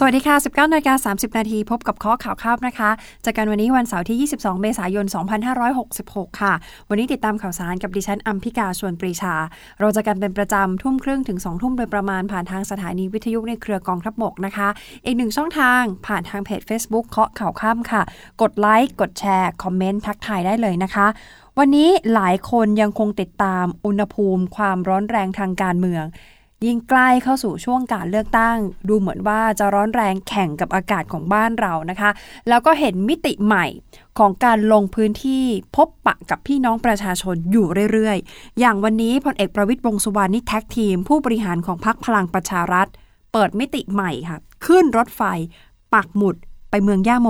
สวัสดีค่ะ 19นาฬิกา30 นาที พบกับข้อข่าวค่ำนะคะ จากกันวันนี้วันเสาร์ที่ 22 เมษายน 2566 ค่ะ วันนี้ติดตามข่าวสารกับดิฉันอัมพิกาชวนปรีชา เราจะกันเป็นประจำ ทุ่มครึ่งถึง 2 ทุ่มโดยประมาณผ่านทางสถานีวิทยุในเครือกองทัพบกนะคะ อีกหนึ่งช่องทางผ่านทางเพจ Facebook เคาะข่าวค่ำค่ะ กดไลค์ กดแชร์ คอมเมนต์ ทักทายได้เลยนะคะวันนี้หลายคนยังคงติดตามอุณหภูมิความร้อนแรงทางการเมือง ยิ่งใกล้เข้าสู่ช่วงการเลือกตั้ง ดูเหมือนว่าจะร้อนแรงแข่งกับอากาศของบ้านเรานะคะ แล้วก็เห็นมิติใหม่ของการลงพื้นที่พบปะกับพี่น้องประชาชนอยู่เรื่อยๆ อย่างวันนี้พลเอกประวิตยวงสุวรรณนี่แท็กทีม ผู้บริหารของพรรคพลังประชารัฐ เปิดมิติใหม่ค่ะขึ้นรถไฟ ปักหมุดไปเมืองย่าโม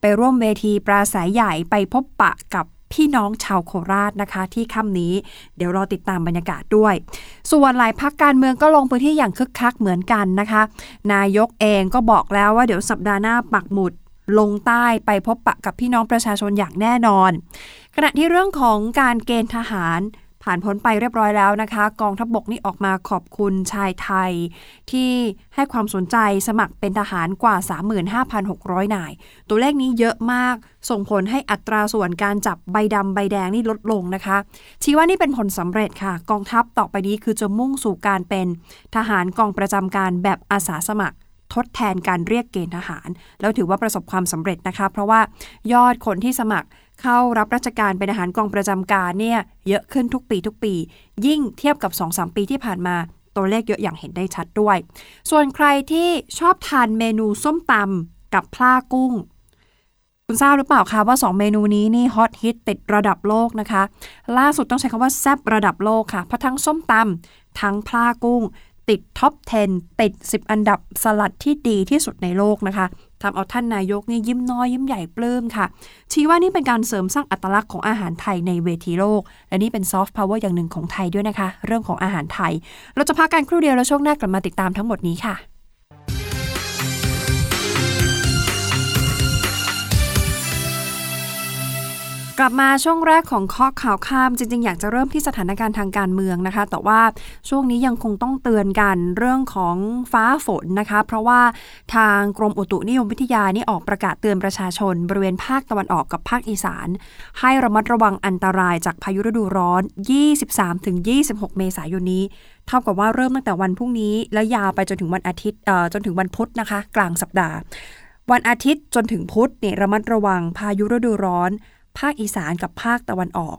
ไปร่วมเวทีปราศัยใหญ่ไปพบปะกับ พี่น้องชาวโคราชนะคะ ที่ค่ำนี้เดี๋ยวรอติดตามบรรยากาศด้วย ส่วนหลายพักการเมืองก็ลงพื้นที่อย่างคึกคักเหมือนกันนะคะ นายกเองก็บอกแล้วว่าเดี๋ยวสัปดาห์หน้าปักหมุดลงใต้ไปพบปะกับพี่น้องประชาชนอย่างแน่นอน ขณะที่เรื่องของการเกณฑ์ทหาร ผ่านพ้นไปเรียบร้อยแล้วนะคะ กองทัพบกนี่ออกมาขอบคุณชายไทย ที่ให้ความสนใจสมัครเป็นทหารกว่า 35,600 นาย ตัวเลขนี้เยอะมาก ส่งผลให้อัตราส่วนการจับใบดำใบแดงนี่ลดลงนะคะชี้ว่านี่เป็นผลสำเร็จค่ะ กองทัพต่อไปนี้คือจะมุ่งสู่การเป็นทหารกองประจำการแบบอาสาสมัคร ทดแทนการเรียกเกณฑ์ทหาร แล้วถือว่าประสบความสำเร็จนะคะ เพราะว่ายอดคนที่สมัครเข้ารับราชการเป็นทหารกองประจำการเนี่ยเยอะขึ้นทุกปีทุกปี ยิ่งเทียบกับ 2-3 ปีที่ผ่านมาตัวเลขเยอะอย่างเห็นได้ชัดด้วย ส่วนใครที่ชอบทานเมนูส้มตำกับพลากุ้ง คุณทราบหรือเปล่าคะว่า 2 เมนูนี้นี่ฮอตฮิตติดระดับโลกนะคะ ล่าสุดต้องใช้คำว่าแซบระดับโลกค่ะ เพราะทั้งส้มตำทั้งพลากุ้ง ติดท็อป 10 ติด 10 อันดับสลัดที่ดีที่สุดในโลกนะคะทำเอาท่านนายกนี่ยิ้มน้อยยิ้มใหญ่ปลื้มค่ะ ชี้ว่านี่เป็นการเสริมสร้างอัตลักษณ์ของอาหารไทยในเวทีโลก และนี่เป็นซอฟต์พาวเวอร์อย่างหนึ่งของไทยด้วยนะคะ เรื่องของอาหารไทย เราจะพักกันครู่เดียวแล้วช่วงหน้ากลับมาติดตามทั้งหมดนี้ค่ะ กลับมาช่วงแรกของข้อข่าวข้ามจริงๆ อยากจะเริ่มที่สถานการณ์ทางการเมืองนะคะ แต่ว่าช่วงนี้ยังคงต้องเตือนกันเรื่องของฟ้าฝนนะคะ เพราะว่าทางกรมอุตุนิยมวิทยานี่ออกประกาศเตือนประชาชน บริเวณภาคตะวันออกกับภาคอีสาน ให้ระมัดระวังอันตรายจากพายุฤดูร้อน 23-26 เมษายนนี้เท่ากับว่าเริ่มตั้งแต่วันพรุ่งนี้แล้วยาวไปจนถึงวันอาทิตย์จนถึงวันพุธนะคะ กลางสัปดาห์ วันอาทิตย์จนถึงพุธเนี่ยระมัดระวังพายุฤดูร้อน ภาคอีสานกับภาคตะวันออก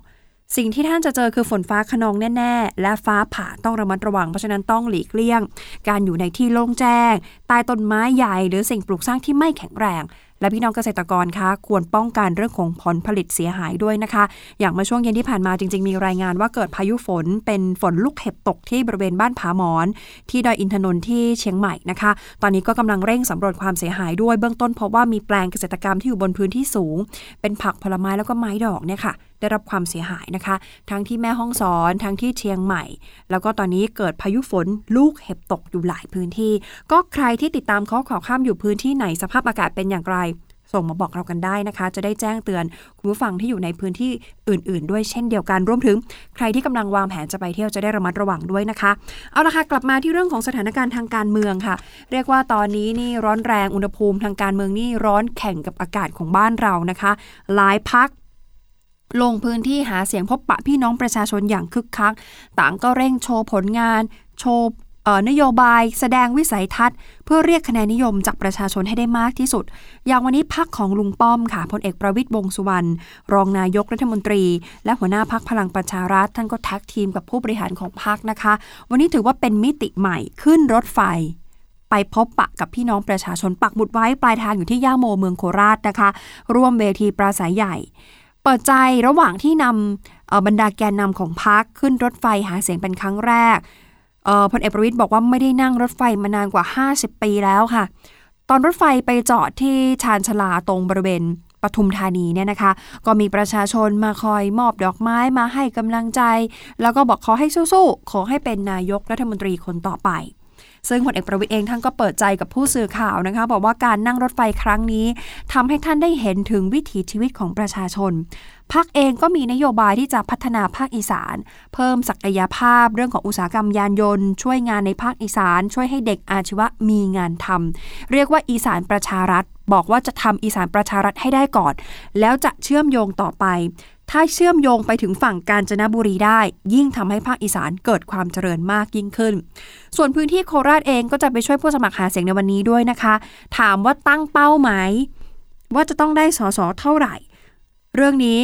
สิ่งที่ท่านจะเจอคือฝนฟ้าขนองแน่ ๆ และฟ้าผ่าต้องระมัดระวัง เพราะฉะนั้นต้องหลีกเลี่ยง การอยู่ในที่โล่งแจ้ง ใต้ต้นไม้ใหญ่หรือสิ่งปลูกสร้างที่ไม่แข็งแรง และพี่น้องเกษตรกรคะควรป้องกันเรื่องของผลผลิตเสียหายด้วยนะคะ อย่างเมื่อช่วงเย็นที่ผ่านมาจริง ๆ มีรายงานว่าเกิดพายุฝนเป็นฝนลูกเห็บตกที่บริเวณบ้านผาหมอน ที่ดอยอินทนนท์ที่เชียงใหม่นะคะ ตอนนี้ก็กำลังเร่งสำรวจความเสียหายด้วยเบื้องต้นพบว่ามีแปลงเกษตรกรรมที่อยู่บนพื้นที่สูง เป็นผักผลไม้แล้วก็ไม้ดอกเนี่ยค่ะ ได้รับความเสียหายนะคะ ทั้งที่แม่ห้องสอนทั้งที่เชียงใหม่ แล้วก็ตอนนี้เกิดพายุฝนลูกเห็บตกอยู่หลายพื้นที่ ก็ใครที่ติดตามข้อข่าวข้ามอยู่พื้นที่ไหนสภาพอากาศเป็นอย่างไร ส่งมาบอกเรากันได้นะคะ จะได้แจ้งเตือนคุณผู้ฟังที่อยู่ในพื้นที่อื่น ๆ ด้วยเช่นเดียวกันรวมถึง ใครที่กำลังวางแผนจะไปเที่ยวจะได้ระมัดระวังด้วยนะคะเอาละค่ะกลับมาที่เรื่องของสถานการณ์ทางการเมืองค่ะ เรียกว่าตอนนี้นี่ร้อนแรงอุณหภูมิทางการเมืองนี่ร้อนแข่งกับอากาศของบ้านเรานะคะ หลายพัก ลงพื้นที่หาเสียงพบปะพี่น้องประชาชนอย่างคึกคัก ต่างก็เร่งโชว์ผลงาน โชว์นโยบาย แสดงวิสัยทัศน์ เพื่อเรียกคะแนนนิยมจากประชาชนให้ได้มากที่สุด อย่างวันนี้พักของลุงป้อมค่ะพลเอกประวิตยวงษ์สุวรรณรองนายกรัฐมนตรี และหัวหน้าพักพลังประชารัฐ ท่านก็แท็กทีมกับผู้บริหารของพักนะคะ วันนี้ถือว่าเป็นมิติใหม่ขึ้นรถไฟ ไปพบปะกับพี่น้องประชาชนปักหมุดไว้ปลายทางอยู่ที่ย่าโมเมืองโคราชนะคะ ร่วมเวทีปราศัยใหญ่ เปิดใจระหว่างที่นำบรรดาแกนนำของพักขึ้นรถไฟหาเสียงเป็นครั้งแรกพลเอกประวิตยบอกว่าไม่ได้นั่งรถไฟมานานกว่า 50 ปีแล้วค่ะ ตอนรถไฟไปจอดที่ชานชาลาตรงบริเวณปทุมธานีเนี่ยนะคะ ก็มีประชาชนมาคอยมอบดอกไม้มาให้กำลังใจ แล้วก็บอกขอให้สู้ๆ ขอให้เป็นนายกรัฐมนตรีคนต่อไป ซึ่งพลเอกประวิตยเองท่านก็เปิดใจกับผู้สื่อข่าวนะคะ บอกว่าการนั่งรถไฟครั้งนี้ทำให้ท่านได้เห็นถึงวิถีชีวิตของประชาชนพักเองก็มีนโยบายที่จะพัฒนาภาคอีสาน เพิ่มศักยภาพเรื่องของอุตสาหกรรมยานยนต์ ช่วยงานในภาคอีสาน ช่วยให้เด็กอาชีวะมีงานทำเรียกว่าอีสานประชารัฐ บอกว่าจะทำอีสานประชารัฐให้ได้ก่อน แล้วจะเชื่อมโยงต่อไป ถ้าเชื่อมโยงไปถึงฝั่งกาญจนบุรีได้ ยิ่งทำให้ภาคอีสานเกิดความเจริญมากยิ่งขึ้น ส่วนพื้นที่โคราชเองก็จะไปช่วยผู้สมัครหาเสียงในวันนี้ด้วยนะคะ ถามว่าตั้งเป้าไหม ว่าจะต้องได้สสเท่าไหร่ เรื่องนี้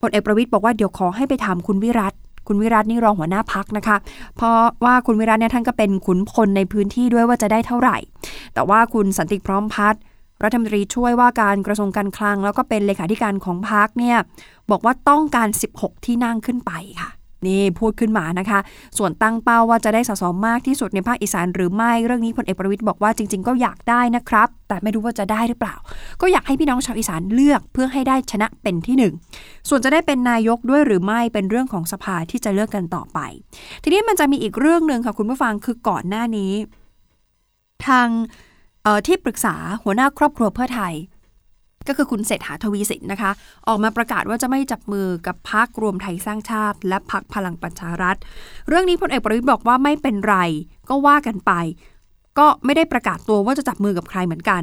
พลเอกประวิทย์บอกว่าเดี๋ยวขอให้ไปถามคุณวิรัตคุณวิรัตนี่รองหัวหน้าพักนะคะ เพราะว่าคุณวิรัตเนี่ยท่านก็เป็นขุนพลในพื้นที่ด้วยว่าจะได้เท่าไหร่ แต่ว่าคุณสันติพร้อมพัฒน์ รัฐมนตรีช่วยว่าการกระทรวงการคลัง แล้วก็เป็นเลขาธิการของพักเนี่ยบอกว่าต้องการ 16 ที่นั่งขึ้นไปค่ะนี่พูดขึ้นมานะคะ ส่วนตั้งเป้าว่าจะได้สสมากที่สุดในภาคอีสานหรือไม่ เรื่องนี้พลเอกประวิตยบอกว่าจริง ๆ ก็อยากได้นะครับ แต่ไม่รู้ว่าจะได้หรือเปล่า ก็อยากให้พี่น้องชาวอีสานเลือกเพื่อให้ได้ชนะเป็นที่หนึ่งส่วนจะได้เป็นนายกด้วยหรือไม่เป็นเรื่องของสภาที่จะเลือกกันต่อไป ทีนี้มันจะมีอีกเรื่องหนึ่งค่ะคุณผู้ฟังคือก่อนหน้านี้ ทาง ที่ปรึกษาหัวหน้าครอบครัวเพื่อไทย ก็คือคุณเศรษฐาทวีสินนะคะ ออกมาประกาศว่าจะไม่จับมือกับพักรวมไทยสร้างชาติ และพักพลังประชารัฐ เรื่องนี้พลเอกประวิตยบอกว่าไม่เป็นไร ก็ว่ากันไป ก็ไม่ได้ประกาศตัวว่าจะจับมือกับใครเหมือนกัน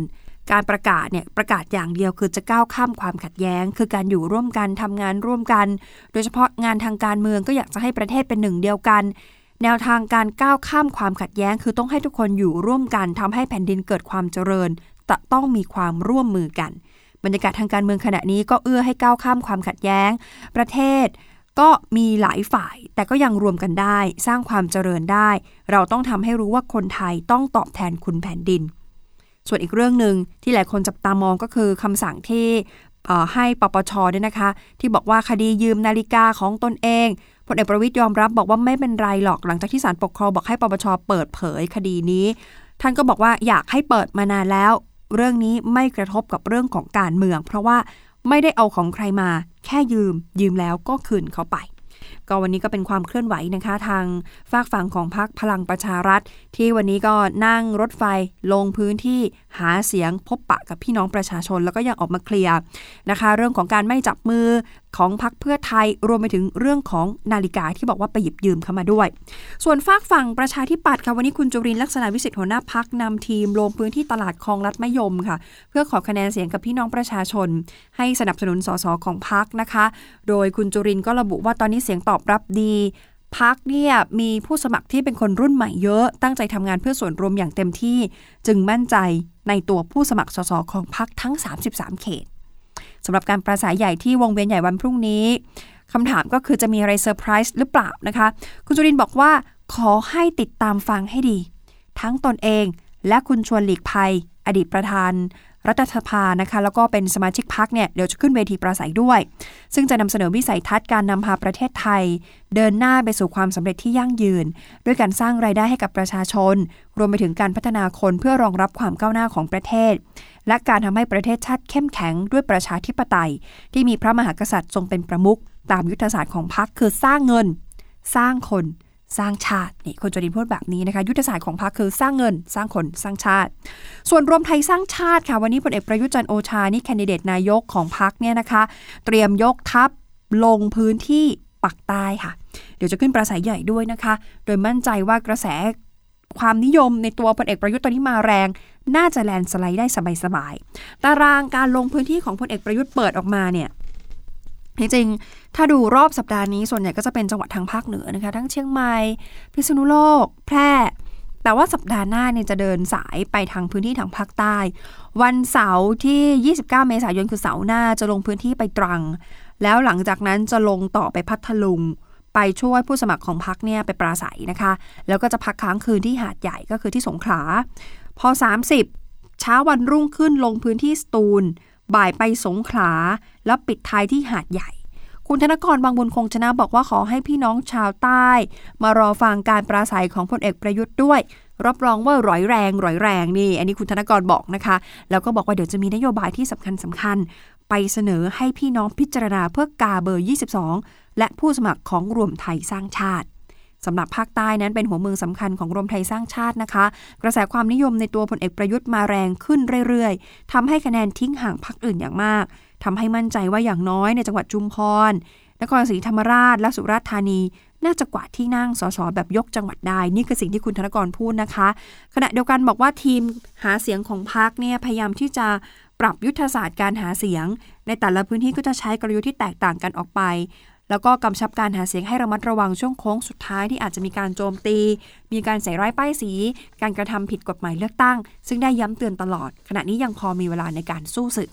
การประกาศเนี่ยประกาศอย่างเดียวคือจะก้าวข้ามความขัดแย้ง คือการอยู่ร่วมกันทำงานร่วมกัน โดยเฉพาะงานทางการเมืองก็อยากจะให้ประเทศเป็นหนึ่งเดียวกัน แนวทางการก้าวข้ามความขัดแย้ง คือต้องให้ทุกคนอยู่ร่วมกันทำให้แผ่นดินเกิดความเจริญแต่ต้องมีความร่วมมือกัน บรรยากาศทางการเมืองขณะนี้ก็เอื้อให้ก้าวข้ามความขัดแย้ง ประเทศก็มีหลายฝ่าย แต่ก็ยังรวมกันได้ สร้างความเจริญได้ เราต้องทำให้รู้ว่าคนไทยต้องตอบแทนคุณแผ่นดิน ส่วนอีกเรื่องหนึ่งที่หลายคนจับตามองก็คือคำสั่งที่ให้ปปชด้วยนะคะ ที่บอกว่าคดียืมนาฬิกาของตนเอง พลเอกประวิทยยอมรับบอกว่าไม่เป็นไรหรอกหลังจากที่ศาลปกครองบอกให้ปปชเปิดเผยคดีนี้ ท่านก็บอกว่าอยากให้เปิดมานานแล้ว เรื่องนี้ไม่กระทบกับเรื่องของการเมือง เพราะว่าไม่ได้เอาของใครมา แค่ยืม ยืมแล้วก็คืนเขาไป ก็วันนี้ก็เป็นความเคลื่อนไหวนะคะ ทางฝากฝั่งของพรรคพลังประชารัฐ ที่วันนี้ก็นั่งรถไฟลงพื้นที่ หาเสียงพบปะกับพี่น้องประชาชน แล้วก็ยังออกมาเคลียร์นะคะ เรื่องของการไม่จับมือของพรรคเพื่อไทยรวมไปถึงเรื่องของนาฬิกาที่บอกว่าไปหยิบยืมเข้ามาด้วย ส่วนฝากฝั่งประชาธิปัตย์ค่ะวันนี้คุณจุรินลักษณะวิสิทธิ์หัวหน้าพักนำทีมลงพื้นที่ตลาดคลองลัดมะยมค่ะ เพื่อขอคะแนนเสียงกับพี่น้องประชาชน ให้สนับสนุนสสของพักนะคะ โดยคุณจุรินก็ระบุว่าตอนนี้เสียงตอบรับดี พักเนี่ยมีผู้สมัครที่เป็นคนรุ่นใหม่เยอะตั้งใจทำงานเพื่อส่วนรวมอย่างเต็มที่ จึงมั่นใจในตัวผู้สมัครสสของพักทั้ง 33 เขตสำหรับการประสายใหญ่ที่วงเวียนใหญ่วันพรุ่งนี้คำถามก็คือจะมีอะไรเซอร์ไพรส์หรือเปล่านะคะ คุณจุรินบอกว่าขอให้ติดตามฟังให้ดี ทั้งตนเองและคุณชวนหลีกภัย อดีตประธาน รัฐสภานะคะ แล้วก็เป็นสมาชิกพักเนี่ยเดี๋ยวจะขึ้นเวทีปราศัยด้วย ซึ่งจะนำเสนอวิสัยทัศน์การนำพาประเทศไทย เดินหน้าไปสู่ความสำเร็จที่ยั่งยืน ด้วยการสร้างรายได้ให้กับประชาชน รวมไปถึงการพัฒนาคนเพื่อรองรับความก้าวหน้าของประเทศ และการทำให้ประเทศชาติเข้มแข็งด้วยประชาธิปไตย ที่มีพระมหากษัตริย์ทรงเป็นประมุขตามยุทธศาสตร์ของพรรคคือสร้างเงิน สร้างคน สร้างชาตินี่คุณจรินพูดแบบนี้นะคะยุทธศาสตร์ของพรรคคือสร้างเงิน สร้างคนสร้างชาติ ส่วนรวมไทยสร้างชาติค่ะ วันนี้พลเอกประยุทธ์จันโอชานี่แคนดิเดตนายกของพรรคเนี่ยนะคะ เตรียมยกทัพลงพื้นที่ปักใต้ค่ะ เดี๋ยวจะขึ้นประสัยใหญ่ด้วยนะคะ โดยมั่นใจว่ากระแสความนิยมในตัวพลเอกประยุทธ์ตอนนี้มาแรง น่าจะแลนสไลด์ได้สบายๆตารางการลงพื้นที่ของพลเอกประยุทธ์เปิดออกมาเนี่ยจริง ถ้าดูรอบสัปดาห์นี้ส่วนใหญ่ก็จะเป็นจังหวัดทางภาคเหนือนะคะ ทั้งเชียงใหม่ พิษณุโลก แพร่ แต่ว่าสัปดาห์หน้าเนี่ยจะเดินสายไปทางพื้นที่ทางภาคใต้ วันเสาร์ที่ 29 เมษายนคือเสาร์หน้าจะลงพื้นที่ไปตรัง แล้วหลังจากนั้นจะลงต่อไปพัทลุงไปช่วยผู้สมัครของพักเนี่ยไปปราศัยนะคะ แล้วก็จะพักค้างคืนที่หาดใหญ่ก็คือที่สงขลา พอ 30 เช้าวันรุ่งขึ้นลงพื้นที่สตูล บ่ายไปสงขลา แล้วปิดท้ายที่หาดใหญ่ คุณธนกรบางบุญคงชนะบอกว่าขอให้พี่น้องชาวใต้ มารอฟังการปราศัยของพลเอกประยุทธ์ด้วย รับรองว่าร้อยแรงร้อยแรงนี่ อันนี้คุณธนกรบอกนะคะ แล้วก็บอกว่าเดี๋ยวจะมีนโยบายที่สำคัญสำคัญ ไปเสนอให้พี่น้องพิจารณาเพื่อกาเบอร์ 22 และผู้สมัครของรวมไทยสร้างชาติสำหรับภาคใต้นั้นเป็นหัวเมืองสำคัญของรวมไทยสร้างชาตินะคะ กระแสความนิยมในตัวพลเอกประยุทธ์มาแรงขึ้นเรื่อยๆทำให้คะแนนทิ้งห่างพรรคอื่นอย่างมาก ทำให้มั่นใจว่าอย่างน้อยในจังหวัดจุมพร นครศรีธรรมราชและสุราษฎร์ธานี น่าจะกว่าที่นั่งสสแบบยกจังหวัดได้ นี่คือสิ่งที่คุณธนกรพูดนะคะ ขณะเดียวกันบอกว่าทีมหาเสียงของพรรคเนี่ยพยายามที่จะปรับยุทธศาสตร์การหาเสียง ในแต่ละพื้นที่ก็จะใช้กลยุทธ์ที่แตกต่างกันออกไปแล้วก็กำชับการหาเสียงให้ระมัดระวังช่วงโค้งสุดท้ายที่อาจจะมีการโจมตี มีการใส่ร้ายป้ายสี การกระทำผิดกฎหมายเลือกตั้ง ซึ่งได้ย้ำเตือนตลอด ขณะนี้ยังพอมีเวลาในการสู้ศึก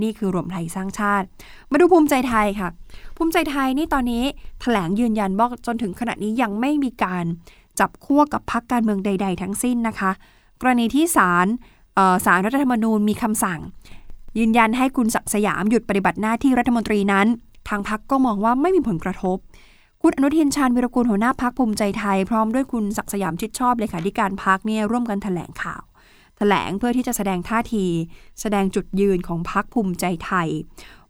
นี่คือรวมไทยสร้างชาติ มาดูภูมิใจไทยค่ะ ภูมิใจไทยนี่ตอนนี้แถลงยืนยันว่าจนถึงขณะนี้ยังไม่มีการจับขั้วกับพักการเมืองใด ๆ ทั้งสิ้นนะคะ กรณีที่ศาลศาลรัฐธรรมนูญมีคำสั่ง ยืนยันให้คุณศักดิ์สยามหยุดปฏิบัติหน้าที่รัฐมนตรีนั้น ทางพักก็มองว่าไม่มีผลกระทบ คุณอนุทินชาญวิรกูลหัวหน้าพักภูมิใจไทย พร้อมด้วยคุณศักดิ์สยามชิดชอบเลขาธิการพักเนี่ยร่วมกันแถลงข่าว ลงเพื่อที่จะแสดงท่าที แสดงจุดยืนของพักภูมิใจไทย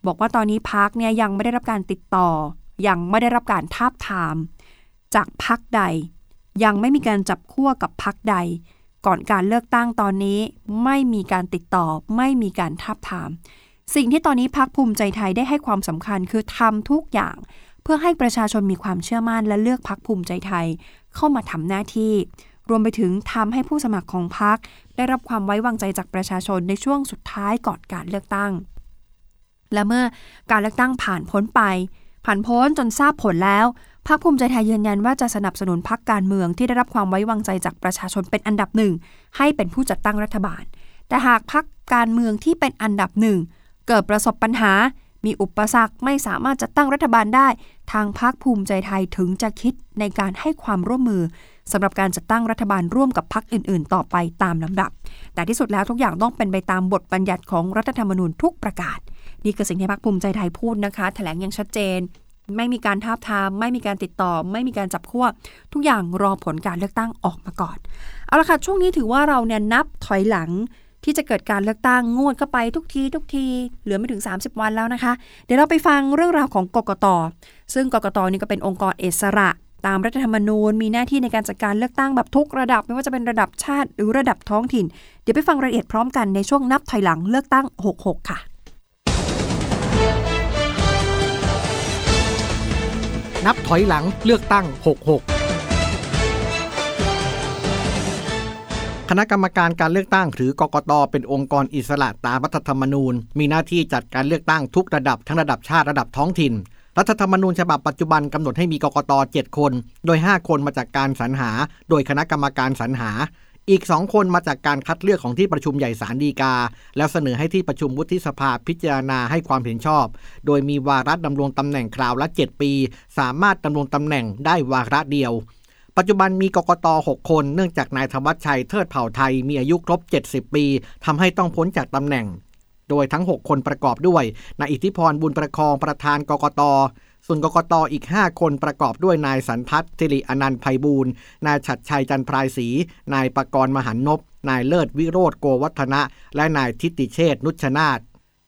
บอกว่าตอนนี้พักเนี่ยยังไม่ได้รับการติดต่อ ยังไม่ได้รับการทาบทาม จากพักใด ยังไม่มีการจับขั้วกับพักใด ก่อนการเลือกตั้งตอนนี้ไม่มีการติดต่อ ไม่มีการทาบทาม สิ่งที่ตอนนี้พักภูมิใจไทยได้ให้ความสำคัญคือทำทุกอย่างเพื่อให้ประชาชนมีความเชื่อมั่นและเลือกพักภูมิใจไทยเข้ามาทำหน้าที่ รวมไปถึงทำให้ผู้สมัครของพักได้รับความไว้วางใจจากประชาชนในช่วงสุดท้ายก่อนการเลือกตั้ง และเมื่อการเลือกตั้งผ่านพ้นไป ผ่านพ้นจนทราบผลแล้วพรรคภูมิใจไทยยืนยันว่าจะสนับสนุนพรรคการเมืองที่ได้รับความไว้วางใจจากประชาชนเป็นอันดับหนึ่งให้เป็นผู้จัดตั้งรัฐบาล แต่หากพรรคการเมืองที่เป็นอันดับหนึ่งเกิดประสบปัญหา มีอุปสรรคไม่สามารถจัดตั้งรัฐบาลได้ ทางพรรคภูมิใจไทยถึงจะคิดในการให้ความร่วมมือ สำหรับการจัดตั้งรัฐบาลร่วมกับพรรคอื่น ๆ ต่อไปตามลำดับ แต่ที่สุดแล้วทุกอย่างต้องเป็นไปตามบทบัญญัติของรัฐธรรมนูญทุกประกาศ นี่คือสิ่งที่พรรคภูมิใจไทยพูดนะคะแถลงอย่างชัดเจน ไม่มีการทาบทาม ไม่มีการติดต่อ ไม่มีการจับขั้วทุกอย่างรอผลการเลือกตั้งออกมาก่อน เอาละค่ะช่วงนี้ถือว่าเราเนี่ยนับถอยหลังที่จะเกิดการเลือกตั้งงวดเข้าไปทุกทีทุกทีเหลือไม่ถึง 30 วันแล้วนะคะ เดี๋ยวเราไปฟังเรื่องราวของกกต ซึ่งกกตนี่ก็เป็นองค์กรเอสระ ตามรัฐธรรมนูญ มีหน้าที่ในการจัดการเลือกตั้งแบบทุกระดับ ไม่ว่าจะเป็นระดับชาติหรือระดับท้องถิ่น เดี๋ยวไปฟังรายละเอียดพร้อมกันในช่วงนับถอยหลังเลือกตั้ง 66 ค่ะ นับถอยหลังเลือกตั้ง 66คณะกรรมการการเลือกตั้งหรือกกตเป็นองค์กรอิสระตามรัฐธรรมนูญ มีหน้าที่จัดการเลือกตั้งทุกระดับทั้งระดับชาติระดับท้องถิ่น รัฐธรรมนูญฉบับปัจจุบันกำหนดให้มีกกต 7 คน โดย 5 คนมาจากการสรรหา โดยคณะกรรมการสรรหา อีก 2 คนมาจากการคัดเลือกของที่ประชุมใหญ่ศาลฎีกา แล้วเสนอให้ที่ประชุมวุฒิสภาพิจารณาให้ความเห็นชอบ โดยมีวาระดำรงตำแหน่งคราวละ 7 ปี สามารถดำรงตำแหน่งได้วาระเดียวปัจจุบันมีกกต 6 คน เนื่องจากนายธวัชชัยเทิดเผ่าไทยมีอายุครบ 70 ปีทำให้ต้องพ้นจากตำแหน่ง โดยทั้ง 6 คนประกอบด้วยนายอิทธิพรบุญประคองประธานกกตส่วนกกตอีก 5 คนประกอบด้วยนายสันทัศน์สิริอนันต์ไพบูลย์นายฉัดชัยจันทรายศรีนายประกรณ์มหันนบนายเลิศวิโรธโกวัฒนะ และนายทิติเชษนุชนาธ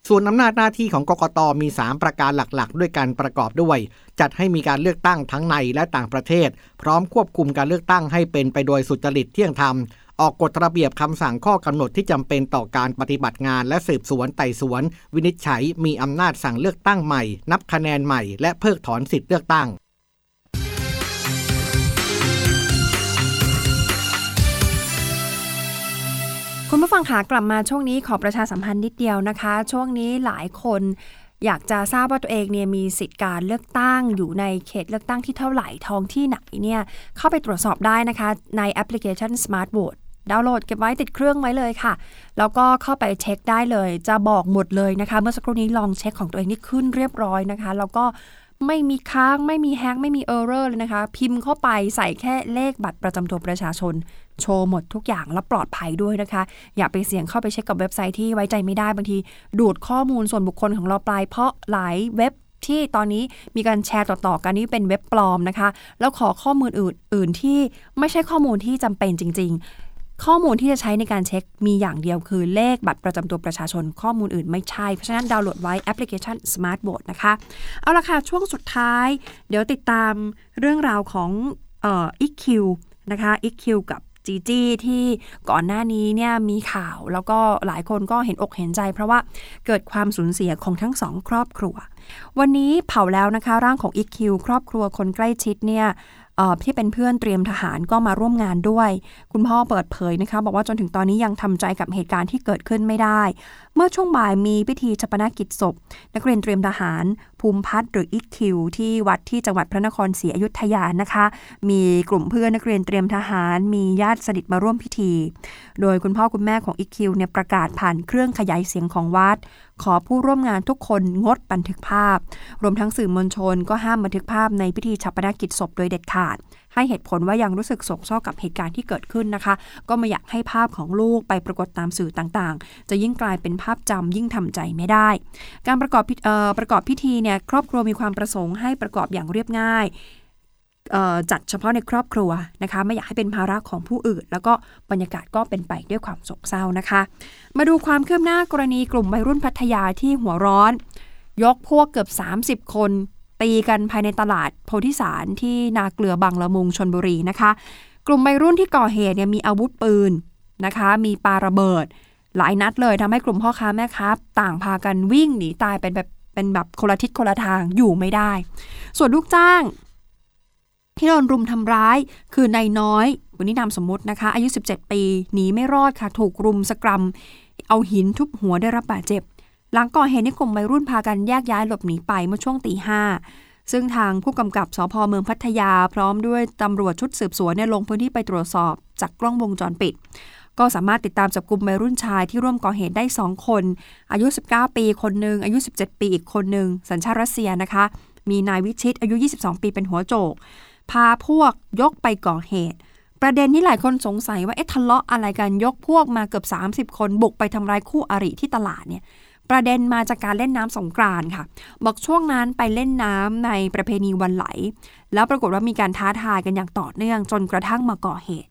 ส่วนอำนาจหน้าที่ของกกตมี 3 ประการหลักๆ ด้วยการประกอบด้วย จัดให้มีการเลือกตั้งทั้งในและต่างประเทศ พร้อมควบคุมการเลือกตั้งให้เป็นไปโดยสุจริตเที่ยงธรรม ออกกฎระเบียบคำสั่งข้อกำหนดที่จำเป็นต่อการปฏิบัติงานและสืบสวนไต่สวน วินิจฉัยมีอำนาจสั่งเลือกตั้งใหม่ นับคะแนนใหม่และเพิกถอนสิทธิเลือกตั้งคุณผู้ฟังขากลับมาช่วงนี้ขอประชาสัมพันธ์นิดเดียวนะคะ ช่วงนี้หลายคนอยากจะทราบว่าตัวเองเนี่ยมีสิทธิการเลือกตั้งอยู่ในเขตเลือกตั้งที่เท่าไหร่ท้องที่ไหนเนี่ยเข้าไปตรวจสอบได้นะคะในแอปพลิเคชัน Smart Vote ดาวน์โหลดเก็บไว้ติดเครื่องไว้เลยค่ะ แล้วก็เข้าไปเช็คได้เลย จะบอกหมดเลยนะคะ เมื่อสักครู่นี้ลองเช็คของตัวเองนี่ขึ้นเรียบร้อยนะคะ แล้วก็ไม่มีค้างไม่มี hang ไม่มี error เลยนะคะ พิมพ์เข้าไปใส่แค่เลขบัตรประจำตัวประชาชน โชว์หมดทุกอย่างและปลอดภัยด้วยนะคะ อย่าไปเสี่ยงเข้าไปเช็คกับเว็บไซต์ที่ไว้ใจไม่ได้บางที ดูดข้อมูลส่วนบุคคลของเราไปเพราะหลายเว็บที่ตอนนี้มีการแชร์ต่อๆกันนี่เป็นเว็บปลอมนะคะ แล้วขอข้อมูลอื่นๆที่ไม่ใช่ข้อมูลที่จำเป็นจริง ๆ ข้อมูลที่จะใช้ในการเช็คมีอย่างเดียวคือเลขบัตรประจำตัวประชาชนข้อมูลอื่นไม่ใช่ เพราะฉะนั้นดาวน์โหลดไว้แอปพลิเคชัน Smart Vote นะคะ เอาละค่ะ ช่วงสุดท้าย เดี๋ยวติดตามเรื่องราวของเอ่ออิคิวนะคะอิคิวกับจีจี้ที่ก่อนหน้านี้เนี่ยมีข่าวแล้วก็หลายคนก็เห็นอกเห็นใจ เพราะว่าเกิดความสูญเสียของทั้งสองครอบครัว วันนี้เผาแล้วนะคะร่างของอิคิวครอบครัวคนใกล้ชิดเนี่ย ที่เป็นเพื่อนเตรียมทหารก็มาร่วมงานด้วย คุณพ่อเปิดเผยนะคะ บอกว่าจนถึงตอนนี้ยังทำใจกับเหตุการณ์ที่เกิดขึ้นไม่ได้ เมื่อช่วงบ่ายมีพิธีชปนกิจศพ นักเรียนเตรียมทหาร ภูมิพัฒน์หรืออิคิวที่วัดที่จังหวัดพระนครศรีอยุธยานะคะ มีกลุ่มเพื่อนนักเรียนเตรียมทหาร มีญาติสนิทมาร่วมพิธี โดยคุณพ่อคุณแม่ของอิคิวเนี่ยประกาศผ่านเครื่องขยายเสียงของวัด ขอผู้ร่วมงานทุกคนงดบันทึกภาพ รวมทั้งสื่อมวลชนก็ห้ามบันทึกภาพในพิธีชปนกิจศพโดยเด็ดขาด ให้เหตุผลว่ายังรู้สึกโศกเศร้ากับเหตุการณ์ที่เกิดขึ้นนะคะ ก็ไม่อยากให้ภาพของลูกไปปรากฏตามสื่อต่างๆ จะยิ่งกลายเป็นภาพจำยิ่งทำใจไม่ได้ การประกอบประกอบพิธีเนี่ยครอบครัวมีความประสงค์ให้ประกอบอย่างเรียบง่ายจัดเฉพาะในครอบครัวนะคะ ไม่อยากให้เป็นภาระของผู้อื่น แล้วก็บรรยากาศก็เป็นไปด้วยความโศกเศร้านะคะ มาดูความคืบหน้ากรณีกลุ่มวัยรุ่นพัทยาที่หัวร้อน ยกพวกเกือบ 30 คน ตีกันภายในตลาดโพธิสารที่นาเกลือบางละมุงชนบุรีนะคะ กลุ่มวัยรุ่นที่ก่อเหตุเนี่ยมีอาวุธปืนนะคะ มีปาระเบิด หลายนัดเลยทำให้กลุ่มพ่อค้าแม่ค้าต่างพากันวิ่งหนีตายเป็นแบบเป็นแบบคนละทิศคนละทางอยู่ไม่ได้ ส่วนลูกจ้าง ที่โดนรุมทำร้ายคือนายน้อย วันนี้นามสมมตินะคะ อายุ 17 ปี หนีไม่รอดค่ะ ถูกรุมสกรัม เอาหินทุบหัวได้รับบาดเจ็บ หลังก่อเหตุนี่กลุ่มวัยรุ่นพากันแยกย้ายหลบหนีไปเมื่อช่วงตีห้าซึ่งทางผู้กำกับสพเมืองพัทยา พร้อมด้วยตำรวจชุดสืบสวนเนี่ยลงพื้นที่ไปตรวจสอบจากกล้องวงจรปิด ก็สามารถติดตามจับกลุ่มวัยรุ่นชายที่ร่วมก่อเหตุได้ 2 คน อายุ 19 ปีคนหนึ่งอายุ 17 ปีอีกคนหนึ่งสัญชาติรัสเซียนะคะ มีนายวิชิตอายุ 22 ปีเป็นหัวโจก พาพวกยกไปก่อเหตุ ประเด็นที่หลายคนสงสัยว่าเอ๊ะทะเลาะอะไรกันยกพวกมาเกือบ 30 คนบุกไปทำร้ายคู่อริที่ตลาดเนี่ย ประเด็นมาจากการเล่นน้ำสงกรานค่ะ บอกช่วงนั้นไปเล่นน้ำในประเพณีวันไหล แล้วปรากฏว่ามีการท้าทายกันอย่างต่อเนื่อง จนกระทั่งมาก่อเหตุ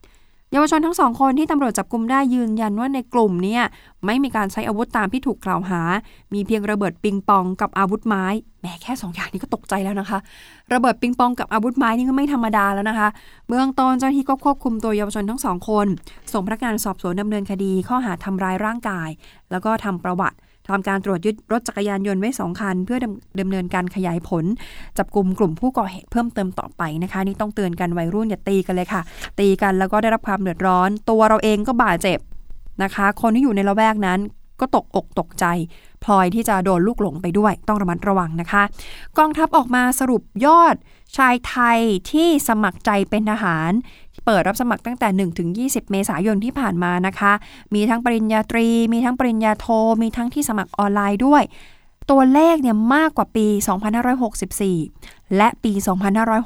เยาวชนทั้งสองคนที่ตำรวจจับกลุมได้ยืนยันว่าในกลุ่มนี้ไม่มีการใช้อาวุธตามที่ถูกกล่าวหา มีเพียงระเบิดปิงปองกับอาวุธไม้แหมแค่สองอย่างนี้ก็ตกใจแล้วนะคะ ระเบิดปิงปองกับอาวุธไม้นี่ก็ไม่ธรรมดาแล้วนะคะเบื้องต้นเจ้าหน้าที่ก็ควบคุมตัวเยาวชนทั้งสองคน ส่งพนักงานสอบสวนดำเนินคดีข้อหาทำร้ายร่างกาย แล้วก็ทำประวัติ ทำการตรวจยึดรถจักรยานยนต์ไว้สองคัน เพื่อดำเนินการขยายผล จับกลุ่มกลุ่มผู้ก่อเหตุเพิ่มเติมต่อไปนะคะ นี่ต้องเตือนกันวัยรุ่นอย่าตีกันเลยค่ะ ตีกันแล้วก็ได้รับความเดือดร้อน ตัวเราเองก็บาดเจ็บนะคะ คนที่อยู่ในละแวกนั้นก็ตกอกตกใจ พลอยที่จะโดนลูกหลงไปด้วยต้องระมัดระวังนะคะ กองทัพออกมาสรุปยอด ชายไทยที่สมัครใจเป็นทหาร เปิดรับสมัครตั้งแต่ 1 ถึง 20 เมษายนที่ผ่านมานะคะ มีทั้งปริญญาตรี มีทั้งปริญญาโท มีทั้งที่สมัครออนไลน์ด้วย ตัวเลขเนี่ยมากกว่าปี 2564 และปี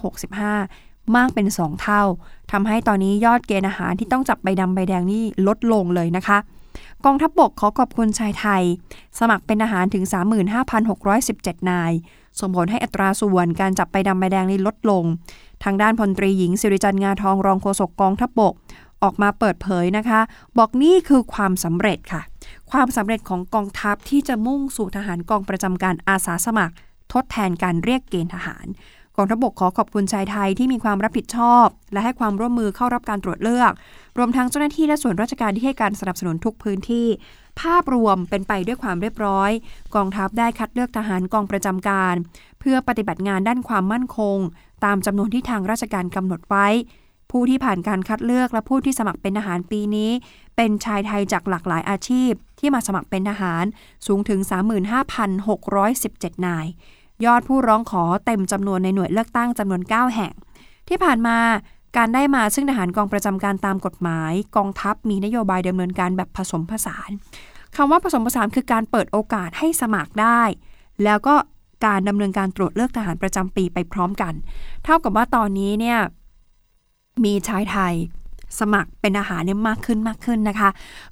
2565 มากเป็น 2 เท่าทำให้ตอนนี้ยอดเกณฑ์อาหารที่ต้องจับใบดำใบแดงนี่ลดลงเลยนะคะ กองทัพบบกขอขอบคุณชายไทย สมัครเป็นอาหารถึง 35,617 นาย ส่งผลให้อัตราส่วนการจับใบดำใบแดงนี่ลดลง ทางด้านพลตรีหญิงสิริจันทร์งาทองรองโฆษกกองทัพบบกออกมาเปิดเผยนะคะ บอกนี่คือความสำเร็จค่ะ ความสำเร็จของกองทัพที่จะมุ่งสู่ทหารกองประจำการอาสาสมัคร ทดแทนการเรียกเกณฑ์ทหาร กองทัพบกขอขอบคุณชายไทยที่มีความรับผิดชอบ และให้ความร่วมมือเข้ารับการตรวจเลือก รวมทั้งเจ้าหน้าที่และส่วนราชการที่ให้การสนับสนุนทุกพื้นที่ ภาพรวมเป็นไปด้วยความเรียบร้อย กองทัพได้คัดเลือกทหารกองประจำการ เพื่อปฏิบัติงานด้านความมั่นคง ตามจำนวนที่ทางราชการกำหนดไว้ ผู้ที่ผ่านการคัดเลือกและผู้ที่สมัครเป็นทหารปีนี้ เป็นชายไทยจากหลากหลายอาชีพ ที่มาสมัครเป็นทหารสูงถึง 35,617 นาย ยอดผู้ร้องขอเต็มจำนวนในหน่วยเลือกตั้งจำนวน 9 แห่ง ที่ผ่านมาการได้มาซึ่งทหารกองประจำการตามกฎหมาย กองทัพมีนโยบายดำเนินการแบบผสมผสานคำว่าผสมผสานคือการเปิดโอกาสให้สมัครได้ แล้วก็การดำเนินการตรวจเลือกทหารประจำปีไปพร้อมกัน เท่ากับว่าตอนนี้เนี่ยมีชายไทยสมัครเป็นทหารเนี่ยมากขึ้นมากขึ้นนะคะ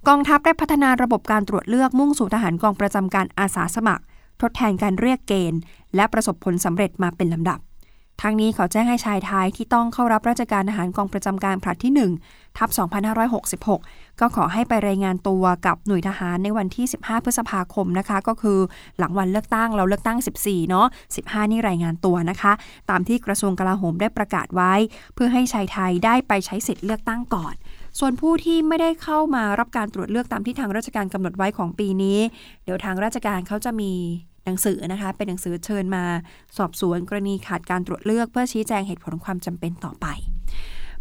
กองทัพได้พัฒนาระบบการตรวจเลือกมุ่งสู่ทหารกองประจำการอาสาสมัคร ทดแทนการเรียกเกณฑ์ และประสบผลสำเร็จมาเป็นลำดับ ทั้งนี้ขอแจ้งให้ชายไทยที่ต้องเข้ารับราชการอาหารกองประจำการผลัดที่ 1 ทับ 2566 ก็ขอให้ไปรายงานตัวกับหน่วยทหารในวันที่ 15 พฤษภาคมนะคะ ก็คือหลังวันเลือกตั้งเราเลือกตั้ง 14 เนาะ 15 นี่รายงานตัวนะคะ ตามที่กระทรวงกลาโหมได้ประกาศไว้ เพื่อให้ชายไทยได้ไปใช้สิทธิ์เลือกตั้งก่อน ส่วนผู้ที่ไม่ได้เข้ามารับการตรวจเลือกตามที่ทางราชการกำหนดไว้ของปีนี้ เดี๋ยวทางราชการเขาจะมีหนังสือนะคะ เป็นหนังสือเชิญมา สอบสวนกรณีขาดการตรวจเลือกเพื่อชี้แจงเหตุผลความจำเป็นต่อไป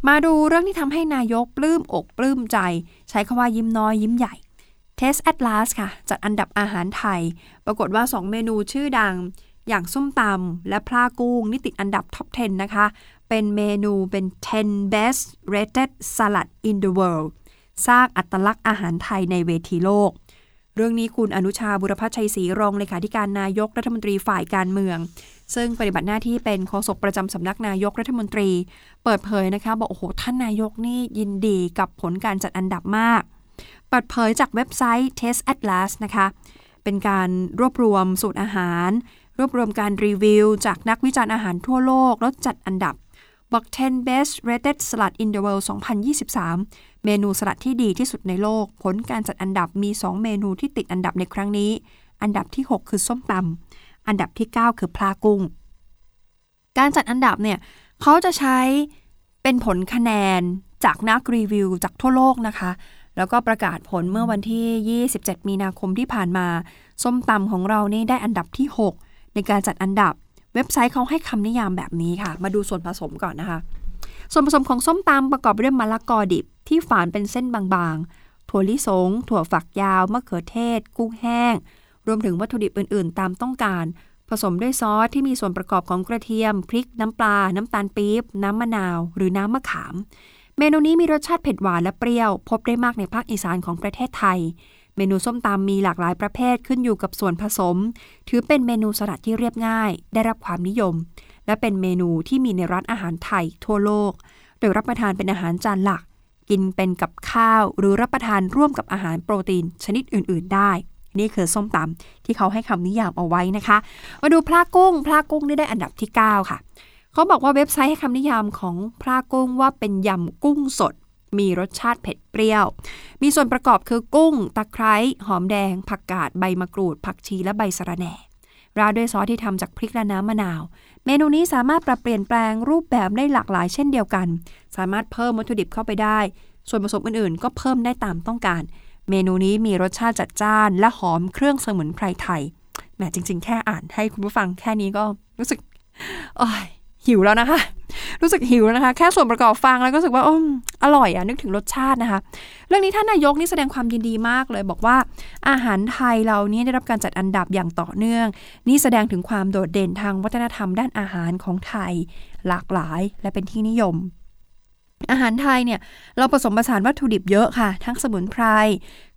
มาดูเรื่องที่ทำให้นายกปลื้มอกปลื้มใจ ใช้คำว่ายิ้มน้อยยิ้มใหญ่ Test Atlas ค่ะ จัดอันดับอาหารไทย ปรากฏว่า 2 เมนูชื่อดัง อย่างส้มตำและพลากุ้งนี่ติดอันดับท็อป 10 นะคะ เป็นเมนูเป็น 10 best rated salad in the world สร้างอัตลักษณ์อาหารไทยในเวทีโลก เรื่องนี้คุณอนุชาบุรพชชัยศรีรองเลขาธิการนายกรัฐมนตรีฝ่ายการเมือง ซึ่งปฏิบัติหน้าที่เป็นโฆษกประจำสำนักนายกรัฐมนตรี เปิดเผยนะคะ บอกโอ้โหท่านนายกนี่ยินดีกับผลการจัดอันดับมาก เปิดเผยจากเว็บไซต์ Taste Atlas นะคะ เป็นการรวบรวมสูตรอาหารรวบรวมการรีวิว จากนักวิจารณ์อาหารทั่วโลก แล้วจัดอันดับ บอก10 best rated salad in the world 2023 เมนูสลัดที่ดีที่สุดในโลก ผลการจัดอันดับมี 2 เมนูที่ติดอันดับในครั้งนี้ อันดับที่ 6 คือส้มตำอันดับที่ 9 คือพลากุ้ง การจัดอันดับเนี่ยเขาจะใช้เป็นผลคะแนนจากนักรีวิวจากทั่วโลกนะคะ แล้วก็ประกาศผลเมื่อวันที่ 27 มีนาคมที่ผ่านมา ส้มตำของเรานี่ได้อันดับที่ 6 ในการจัดอันดับ เว็บไซต์เขาให้คำนิยามแบบนี้ค่ะ มาดูส่วนผสมก่อนนะคะ ส่วนผสมของส้มตำประกอบด้วยมะละกอดิบที่ฝานเป็นเส้นบางๆ ถั่วลิสง ถั่วฝักยาว มะเขือเทศ กุ้งแห้ง รวมถึงวัตถุดิบอื่นๆ ตามต้องการ ผสมด้วยซอสที่มีส่วนประกอบของกระเทียม พริก น้ำปลา น้ำตาลปี๊บ น้ำมะนาว หรือน้ำมะขาม เมนูนี้มีรสชาติเผ็ดหวานและเปรี้ยว พบได้มากในภาคอีสานของประเทศไทย เมนูส้มตำมีหลากหลายประเภทขึ้นอยู่กับส่วนผสม ถือเป็นเมนูสลัดที่เรียบง่าย ได้รับความนิยม และเป็นเมนูที่มีในร้านอาหารไทยทั่วโลก โดยรับประทานเป็นอาหารจานหลัก กินเป็นกับข้าว หรือรับประทานร่วมกับอาหารโปรตีนชนิดอื่น ๆ ได้นี่คือส้มตำที่เขาให้คำนิยามเอาไว้นะคะ มาดูพลากุ้งพลากุ้งนี่ได้อันดับที่ 9 ค่ะ เขาบอกว่าเว็บไซต์ให้คำนิยามของพลากุ้งว่าเป็นยำกุ้งสด มีรสชาติเผ็ดเปรี้ยว มีส่วนประกอบคือกุ้ง ตะไคร้ หอมแดง ผักกาด ใบมะกรูด ผักชีและใบสะระแหน่ราดด้วยซอสที่ทำจากพริกและน้ำมะนาว เมนูนี้สามารถปรับเปลี่ยนแปลงรูปแบบได้หลากหลายเช่นเดียวกัน สามารถเพิ่มวัตถุดิบเข้าไปได้ ส่วนผสมอื่นๆ ก็เพิ่มได้ตามต้องการ เมนูนี้มีรสชาติจัดจ้าน และหอมเครื่องสมุนไพรไทยแหมจริง ๆ แค่อ่านให้คุณผู้ฟังแค่นี้ก็รู้สึกโอ้ย หิวแล้วนะคะ รู้สึกหิวแล้วนะคะ แค่ส่วนประกอบฟังแล้วก็รู้สึกว่าออร่อยอะนึกถึงรสชาตินะคะ เรื่องนี้ท่านนายกนี่แสดงความยินดีมากเลย บอกว่าอาหารไทยเรานี่ได้รับการจัดอันดับอย่างต่อเนื่อง นี่แสดงถึงความโดดเด่นทางวัฒนธรรมด้านอาหารของไทย หลากหลายและเป็นที่นิยมอาหารไทยเนี่ยเราผสมผสานวัตถุดิบเยอะค่ะ ทั้งสมุนไพร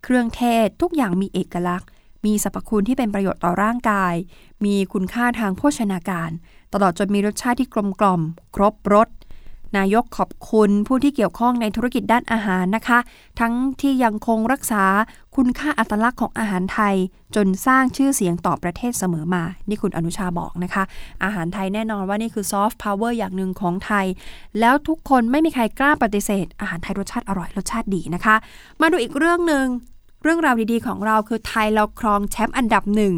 เครื่องเทศ ทุกอย่างมีเอกลักษณ์ มีสรรพคุณที่เป็นประโยชน์ต่อร่างกาย มีคุณค่าทางโภชนาการ ตลอดจนมีรสชาติที่กลมกล่อม ครบรสนายกขอบคุณผู้ที่เกี่ยวข้องในธุรกิจด้านอาหารนะคะ ทั้งที่ยังคงรักษาคุณค่าอัตลักษณ์ของอาหารไทย จนสร้างชื่อเสียงต่อประเทศเสมอมา นี่คุณอนุชาบอกนะคะ อาหารไทยแน่นอนว่านี่คือซอฟต์พาวเวอร์อย่างหนึ่งของไทย แล้วทุกคนไม่มีใครกล้าปฏิเสธ อาหารไทยรสชาติอร่อยรสชาติดีนะคะ มาดูอีกเรื่องหนึ่งเรื่องราวดีๆของเราคือไทยเราครองแชมป์อันดับหนึ่ง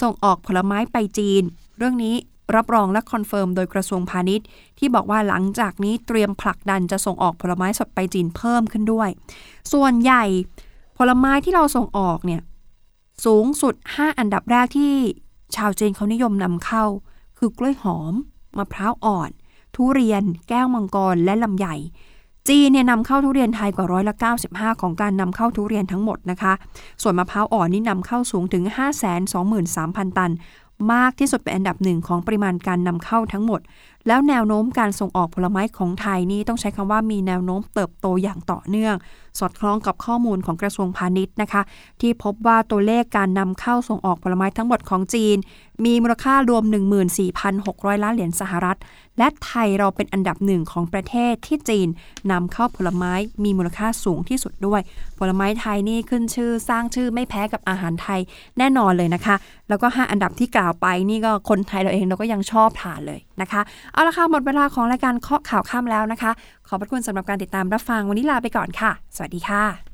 ส่งออกผลไม้ไปจีน เรื่องนี้ รับรองและคอนเฟิร์มโดยกระทรวงพาณิชย์ ที่บอกว่าหลังจากนี้เตรียมผลักดันจะส่งออกผลไม้สดไปจีนเพิ่มขึ้นด้วย ส่วนใหญ่ผลไม้ที่เราส่งออกเนี่ยสูงสุด 5 อันดับแรกที่ชาวจีนเขานิยมนำเข้า คือกล้วยหอมมะพร้าวอ่อน ทุเรียน แก้วมังกรและลำไยจีนเนี่ยนำเข้าทุเรียนไทยกว่าร้อยละ95 ของการนำเข้าทุเรียนทั้งหมดนะคะ ส่วนมะพร้าวอ่อนนี่นำเข้าสูงถึง 523,000 ตัน มากที่สุดเป็นอันดับหนึ่งของปริมาณการนำเข้าทั้งหมด แล้วแนวโน้มการส่งออกผลไม้ของไทยนี่ต้องใช้คำว่ามีแนวโน้มเติบโตอย่างต่อเนื่อง สอดคล้องกับข้อมูลของกระทรวงพาณิชย์นะคะ ที่พบว่าตัวเลขการนำเข้าส่งออกผลไม้ทั้งหมดของจีน มีมูลค่ารวม 14,600 ล้านเหรียญสหรัฐ และไทยเราเป็นอันดับหนึ่งของประเทศที่จีนนำเข้าผลไม้มีมูลค่าสูงที่สุดด้วย ผลไม้ไทยนี่ขึ้นชื่อสร้างชื่อไม่แพ้กับอาหารไทยแน่นอนเลยนะคะ แล้วก็ 5 อันดับที่กล่าวไปนี่ก็คนไทยเราเองเราก็ยังชอบทานเลยนะคะเอาละค่ะหมดเวลาของรายการเคาะข่าวข้ามแล้วนะคะ ขอบพระคุณสำหรับการติดตามรับฟังวันนี้ลาไปก่อนค่ะ สวัสดีค่ะ